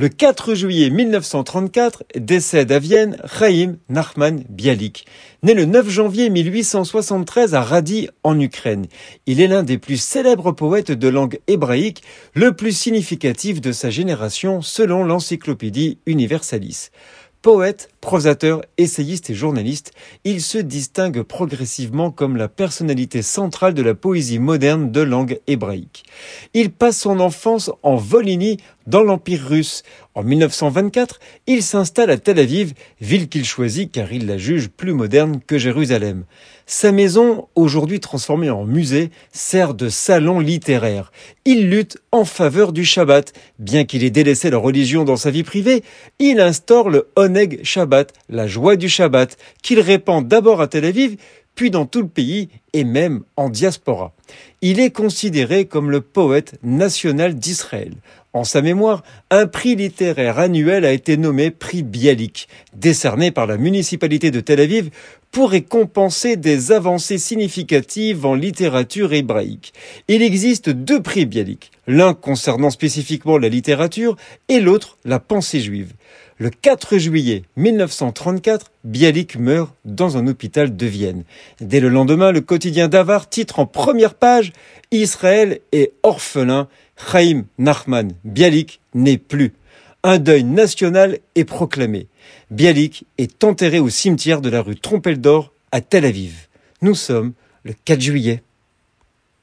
Le 4 juillet 1934 décède à Vienne Chaim Nachman Bialik. Né le 9 janvier 1873 à Radi en Ukraine, il est l'un des plus célèbres poètes de langue hébraïque, le plus significatif de sa génération selon l'encyclopédie Universalis. Poète, prosateur, essayiste et journaliste, il se distingue progressivement comme la personnalité centrale de la poésie moderne de langue hébraïque. Il passe son enfance en Volhynie, dans l'Empire russe. En 1924, il s'installe à Tel Aviv, ville qu'il choisit car il la juge plus moderne que Jérusalem. Sa maison, aujourd'hui transformée en musée, sert de salon littéraire. Il lutte en faveur du Shabbat. Bien qu'il ait délaissé la religion dans sa vie privée, il instaure le Oneg La joie du Shabbat, qu'il répand d'abord à Tel Aviv, puis dans tout le pays et même en diaspora. Il est considéré comme le poète national d'Israël. En sa mémoire, un prix littéraire annuel a été nommé prix Bialik, décerné par la municipalité de Tel Aviv pour récompenser des avancées significatives en littérature hébraïque. Il existe deux prix Bialik, l'un concernant spécifiquement la littérature et l'autre la pensée juive. Le 4 juillet 1934, Bialik meurt dans un hôpital de Vienne. Dès le lendemain, le quotidien Davar titre en première page Israël est orphelin Chaim Nachman Bialik n'est plus. Un deuil national est proclamé. Bialik est enterré au cimetière de la rue Trompeldor à Tel Aviv. Nous sommes le 4 juillet.